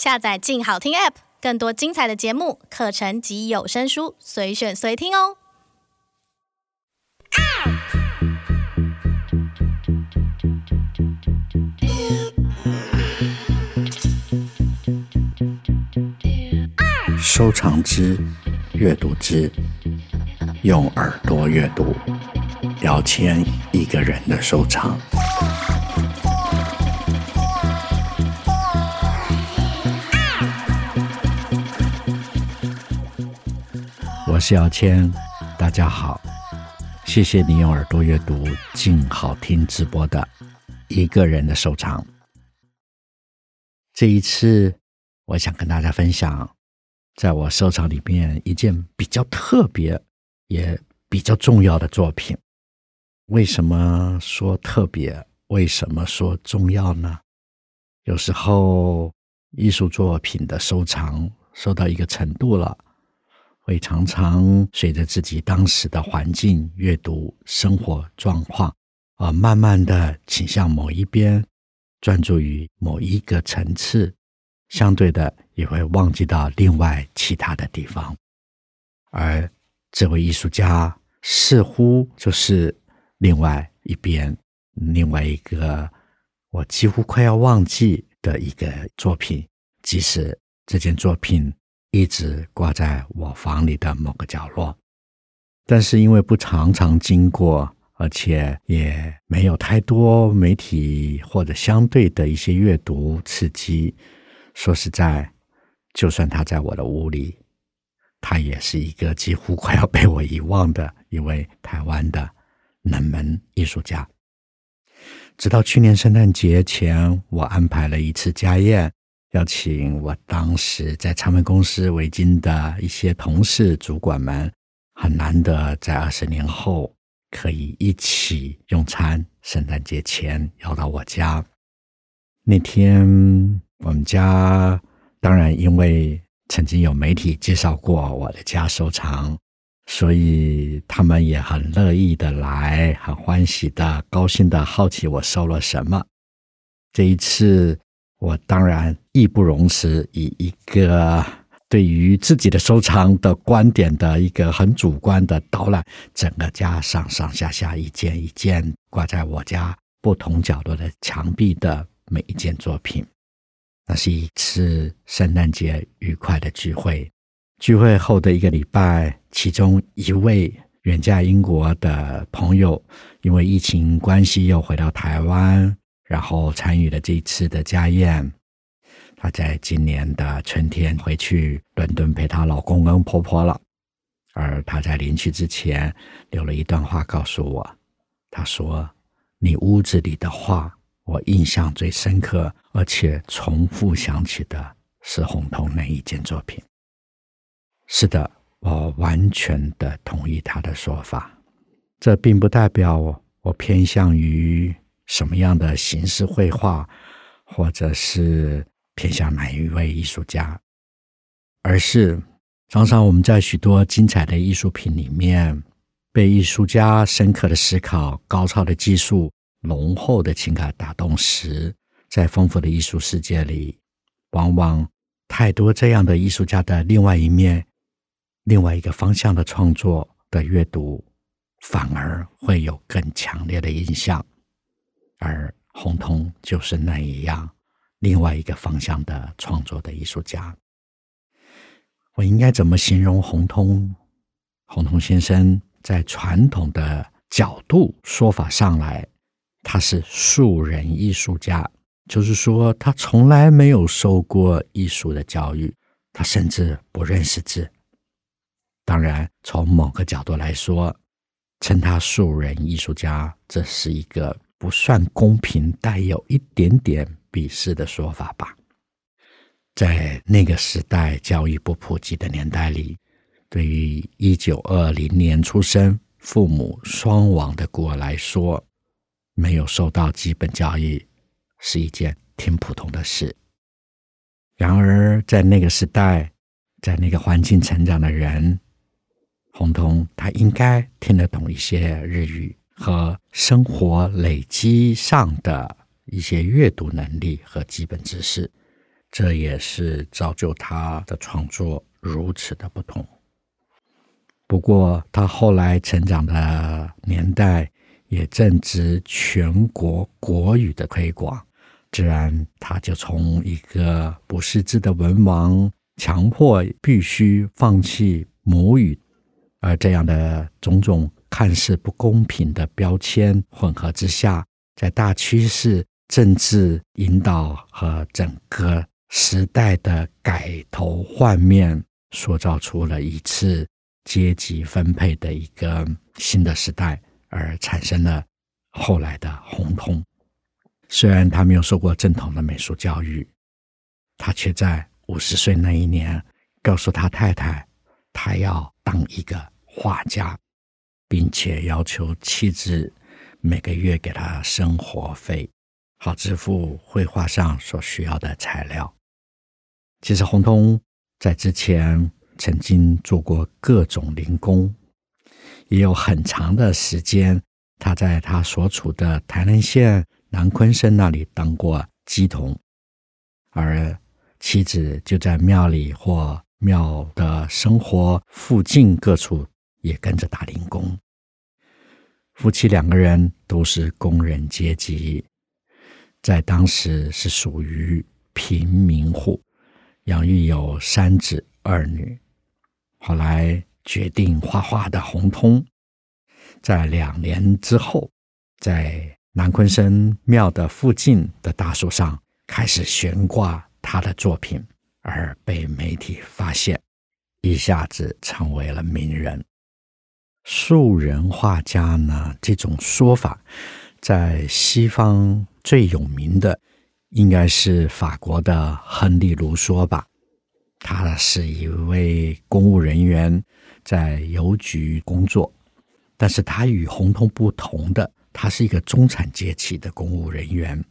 下载“静好听 ”App，更多精彩的节目、课程及有声书，随选随听哦。收藏之，阅读之，用耳朵阅读，聊天一个人的收藏。我是姚谦，大家好，谢谢你用耳朵阅读静好听直播的一个人的收藏。这一次，我想跟大家分享。在我收藏里面，一件比较特别也比较重要的作品。为什么说特别？为什么说重要呢？有时候艺术作品的收藏收到一个程度了，会常常随着自己当时的环境、阅读、生活状况，而慢慢的倾向某一边，专注于某一个层次。相对的，也会忘记到另外其他的地方，而这位艺术家似乎就是另外一边，另外一个我几乎快要忘记的一个作品，即使这件作品一直挂在我房里的某个角落，但是因为不常常经过，而且也没有太多媒体或者相对的一些阅读刺激。说实在，就算他在我的屋里，他也是一个几乎快要被我遗忘的一位台湾的冷门艺术家。直到去年圣诞节前，我安排了一次家宴，邀请我当时在唱片公司维京的一些同事、主管们，很难得在二十年后可以一起用餐。圣诞节前要到我家，那天。我们家当然因为曾经有媒体介绍过我的家收藏，所以他们也很乐意的来，很欢喜的、高兴的好奇我收了什么。这一次，我当然义不容辞，以一个对于自己的收藏的观点的一个很主观的导览，整个家上上下下一件一件挂在我家不同角落的墙壁的每一件作品。那是一次圣诞节愉快的聚会。聚会后的一个礼拜，其中一位远嫁英国的朋友，因为疫情关系又回到台湾，然后参与了这一次的家宴。她在今年的春天回去伦敦陪她老公跟婆婆了。而她在临去之前留了一段话告诉我，她说：“你屋子里的画。”我印象最深刻，而且重复想起的是红彤那一件作品。是的，我完全的同意他的说法。这并不代表我偏向于什么样的形式绘画，或者是偏向哪一位艺术家，而是常常我们在许多精彩的艺术品里面，被艺术家深刻的思考、高超的技术。浓厚的情感打动时，在丰富的艺术世界里，往往太多这样的艺术家的另外一面，另外一个方向的创作的阅读，反而会有更强烈的印象。而洪通就是那一样，另外一个方向的创作的艺术家。我应该怎么形容洪通？洪通先生在传统的角度说法上来。他是素人艺术家，就是说他从来没有受过艺术的教育，他甚至不认识字。当然，从某个角度来说，称他素人艺术家，这是一个不算公平、带有一点点鄙视的说法吧。在那个时代，教育不普及的年代里，对于一九二零年出生、父母双亡的孤儿来说，没有受到基本教育是一件挺普通的事。然而，在那个时代，在那个环境成长的人，洪通他应该听得懂一些日语和生活累积上的一些阅读能力和基本知识，这也是造就他的创作如此的不同。不过，他后来成长的年代也正值全国国语的推广，自然他就从一个不识字的文盲，强迫必须放弃母语，而这样的种种看似不公平的标签混合之下，在大趋势、政治引导和整个时代的改头换面，塑造出了一次。阶级分配的一个新的时代，而产生了后来的红通。虽然他没有受过正统的美术教育，他却在五十岁那一年告诉他太太，他要当一个画家，并且要求妻子每个月给他生活费，好支付绘画上所需要的材料。其实洪通在之前。曾经做过各种零工，也有很长的时间，他在他所处的台南县南鲲鯓那里当过鸡童，而妻子就在庙里或庙的生活附近各处也跟着打零工。夫妻两个人都是工人阶级，在当时是属于贫民户，养育有三子二女。后来决定画画的洪通，在两年之后，在南鲲鯓庙的附近的大树上开始悬挂他的作品，而被媒体发现，一下子成为了名人。素人画家呢？这种说法，在西方最有名的应该是法国的亨利·卢梭吧。他是一位公务人员，在邮局工作，但是他与洪通不同的，他是一个中产阶级的公务人员，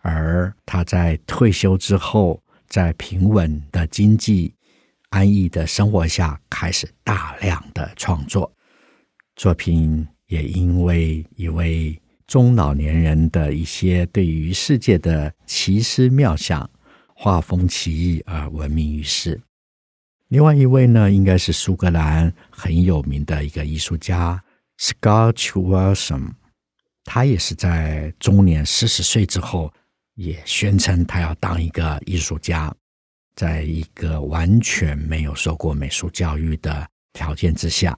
而他在退休之后，在平稳的经济、安逸的生活下，开始大量的创作，作品也因为一位中老年人的一些对于世界的奇思妙想。画风奇异而闻名于世。另外一位呢，应该是苏格兰很有名的一个艺术家 Scott Wilson，他也是在中年四十岁之后，也宣称他要当一个艺术家，在一个完全没有受过美术教育的条件之下，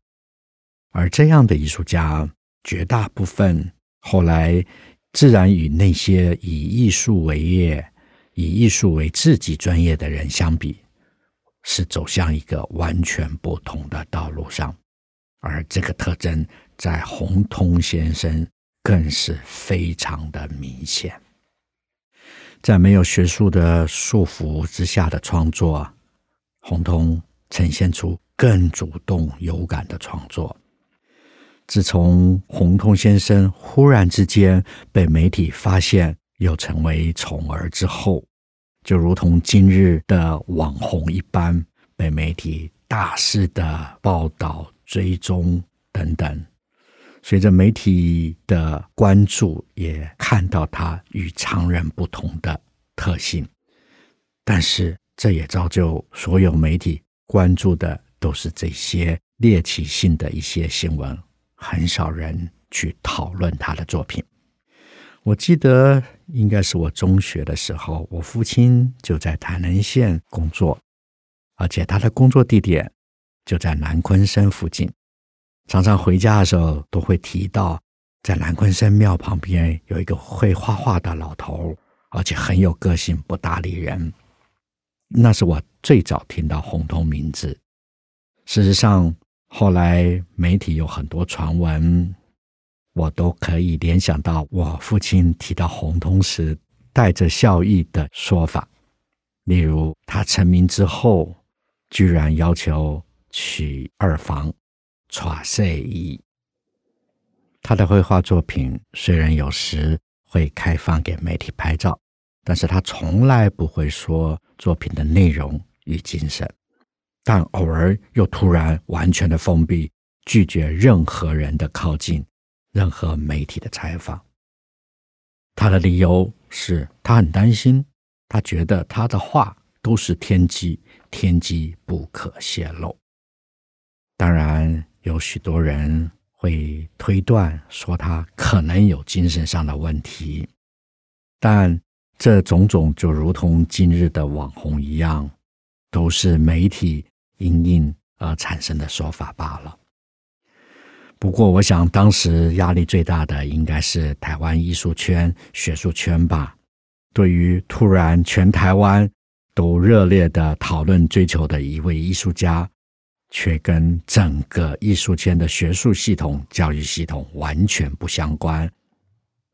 而这样的艺术家绝大部分后来自然与那些以艺术为业。以艺术为自己专业的人相比，是走向一个完全不同的道路上，而这个特征在洪通先生更是非常的明显。在没有学术的束缚之下的创作，洪通呈现出更主动有感的创作。自从洪通先生忽然之间被媒体发现，又成为宠儿之后，就如同今日的网红一般，被媒体大肆的报道、追踪等等。随着媒体的关注，也看到他与常人不同的特性。但是，这也造就所有媒体关注的都是这些猎奇性的一些新闻，很少人去讨论他的作品。我记得应该是我中学的时候，我父亲就在台南县工作，而且他的工作地点就在南昆山附近。常常回家的时候都会提到，在南昆山庙旁边有一个会画画的老头，而且很有个性，不搭理人。那是我最早听到洪通名字。事实上，后来媒体有很多传闻。我都可以联想到我父亲提到洪通时带着笑意的说法，例如他成名之后，居然要求娶二房，娶四姨。他的绘画作品虽然有时会开放给媒体拍照，但是他从来不会说作品的内容与精神，但偶尔又突然完全的封闭，拒绝任何人的靠近。任何媒体的采访，他的理由是他很担心，他觉得他的话都是天机，天机不可泄露。当然，有许多人会推断说他可能有精神上的问题，但这种种就如同今日的网红一样，都是媒体因应而产生的说法罢了。不过，我想当时压力最大的应该是台湾艺术圈、学术圈吧。对于突然全台湾都热烈的讨论追求的一位艺术家，却跟整个艺术圈的学术系统、教育系统完全不相关，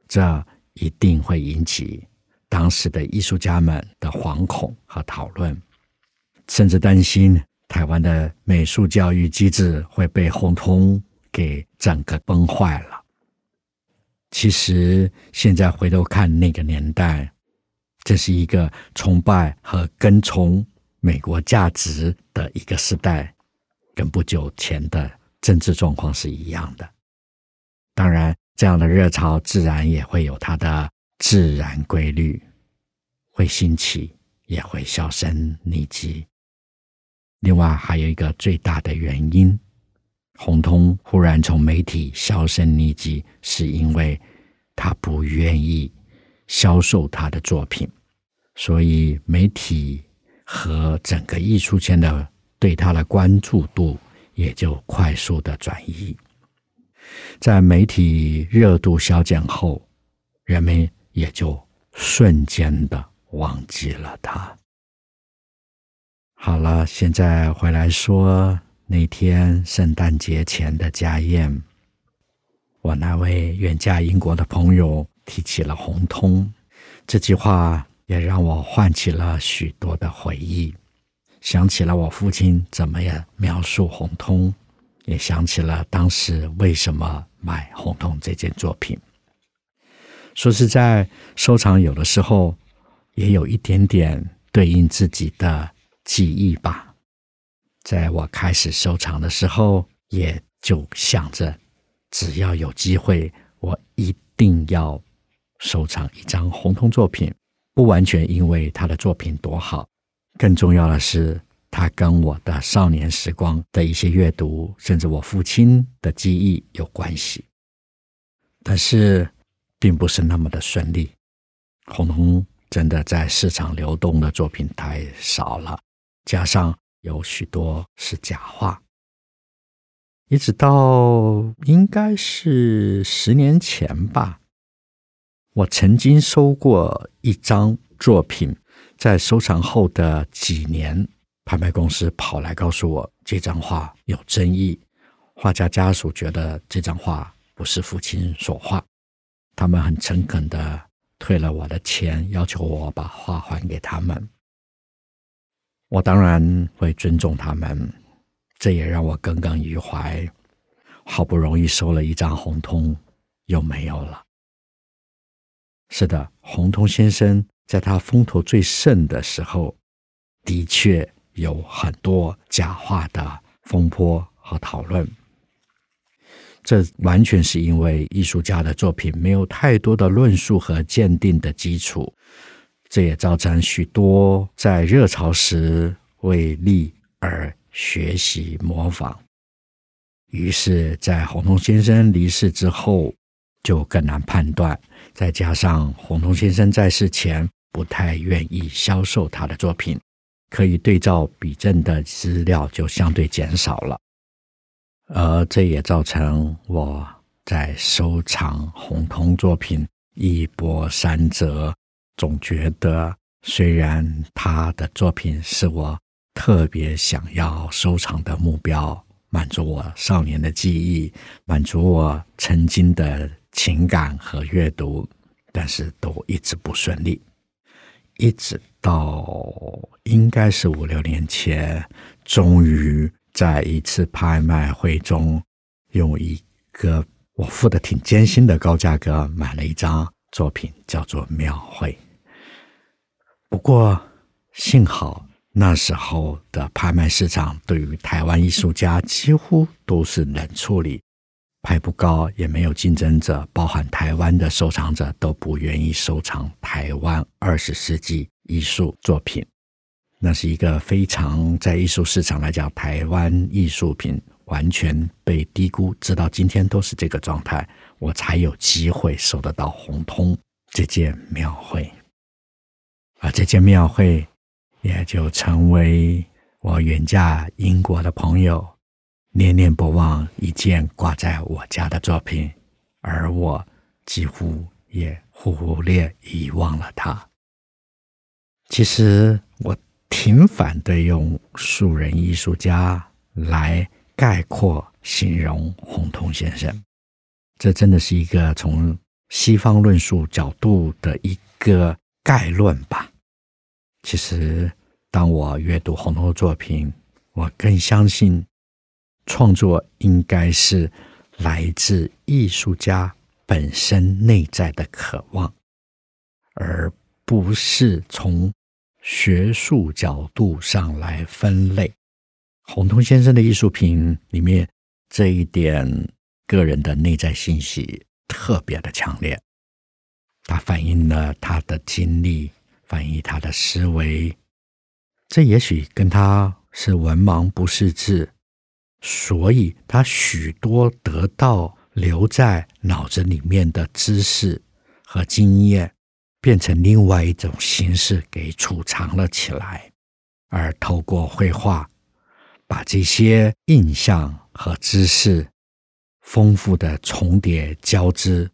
这一定会引起当时的艺术家们的惶恐和讨论，甚至担心台湾的美术教育机制会被红通。给整个崩坏了。其实现在回头看那个年代，这是一个崇拜和跟从美国价值的一个时代，跟不久前的政治状况是一样的。当然，这样的热潮自然也会有它的自然规律，会兴起，也会销声匿迹。另外，还有一个最大的原因。洪通忽然从媒体销声匿迹，是因为他不愿意销售他的作品，所以媒体和整个艺术圈的对他的关注度也就快速的转移。在媒体热度消减后，人们也就瞬间的忘记了他。好了，现在回来说。那天圣诞节前的家宴，我那位远嫁英国的朋友提起了红通，这句话也让我唤起了许多的回忆，想起了我父亲怎么样描述红通，也想起了当时为什么买红通这件作品。说实在，收藏有的时候也有一点点对应自己的记忆吧。在我开始收藏的时候，也就想着，只要有机会，我一定要收藏一张洪通作品。不完全因为他的作品多好，更重要的是，他跟我的少年时光的一些阅读，甚至我父亲的记忆有关系。但是，并不是那么的顺利。洪通真的在市场流动的作品太少了，加上。有许多是假画，一直到应该是十年前吧。我曾经收过一张作品，在收藏后的几年，拍卖公司跑来告诉我，这张画有争议，画家家属觉得这张画不是父亲所画，他们很诚恳地退了我的钱，要求我把画还给他们。我当然会尊重他们，这也让我耿耿于怀。好不容易收了一张红通，又没有了。是的，红通先生在他风头最盛的时候，的确有很多假画的风波和讨论。这完全是因为艺术家的作品没有太多的论述和鉴定的基础。这也造成许多在热潮时为利而学习模仿，于是，在洪通先生离世之后，就更难判断。再加上洪通先生在世前不太愿意销售他的作品，可以对照比证的资料就相对减少了，而这也造成我在收藏洪通作品一波三折。总觉得，虽然他的作品是我特别想要收藏的目标，满足我少年的记忆，满足我曾经的情感和阅读，但是都一直不顺利。一直到应该是五六年前，终于在一次拍卖会中，用一个我付的挺艰辛的高价格买了一张作品，叫做《庙会》。不过，幸好那时候的拍卖市场对于台湾艺术家几乎都是冷处理，拍不高，也没有竞争者，包含台湾的收藏者都不愿意收藏台湾二十世纪艺术作品。那是一个非常在艺术市场来讲，台湾艺术品完全被低估，直到今天都是这个状态，我才有机会收得到红通这件庙会，而这件庙会也就成为我远嫁英国的朋友念念不忘一件挂在我家的作品，而我几乎也忽略遗忘了它。其实我。挺反对用素人艺术家来概括形容洪通先生，这真的是一个从西方论述角度的一个概论吧。其实，当我阅读洪通的作品，我更相信创作应该是来自艺术家本身内在的渴望，而不是从。学术角度上来分类，洪通先生的艺术品里面这一点个人的内在信息特别的强烈，它反映了他的经历，反映他的思维。这也许跟他是文盲不识字，所以他许多得到留在脑子里面的知识和经验。变成另外一种形式给储藏了起来，而透过绘画，把这些印象和知识丰富的重叠交织，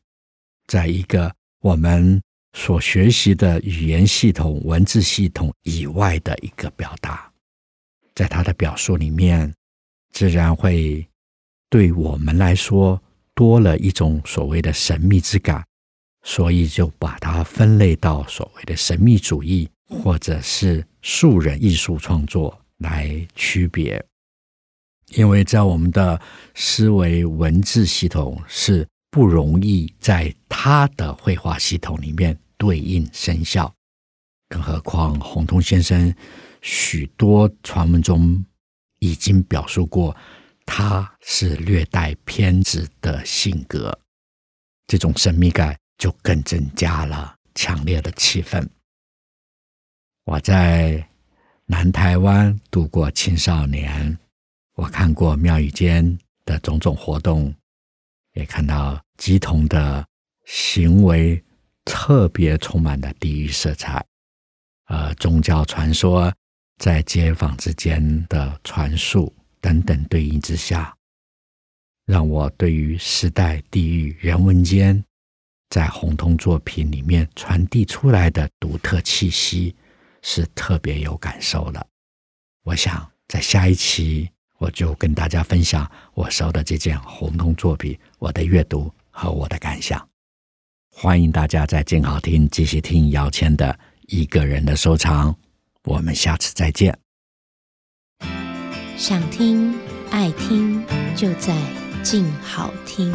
在一个我们所学习的语言系统、文字系统以外的一个表达，在他的表述里面，自然会对我们来说多了一种所谓的神秘之感。所以就把它分类到所谓的神秘主义，或者是素人艺术创作来区别。因为在我们的思维文字系统是不容易在他的绘画系统里面对应生效，更何况洪通先生许多传闻中已经表述过，他是略带偏执的性格，这种神秘感。就更增加了强烈的气氛。我在南台湾度过青少年，我看过庙宇间的种种活动，也看到吉童的行为特别充满了地域色彩，呃，宗教传说在街坊之间的传述等等对应之下，让我对于时代、地域、人文间。在红通作品里面传递出来的独特气息是特别有感受的。我想在下一期我就跟大家分享我收的这件红铜作品，我的阅读和我的感想。欢迎大家在静好听继续听姚谦的一个人的收藏。我们下次再见。想听爱听就在静好听。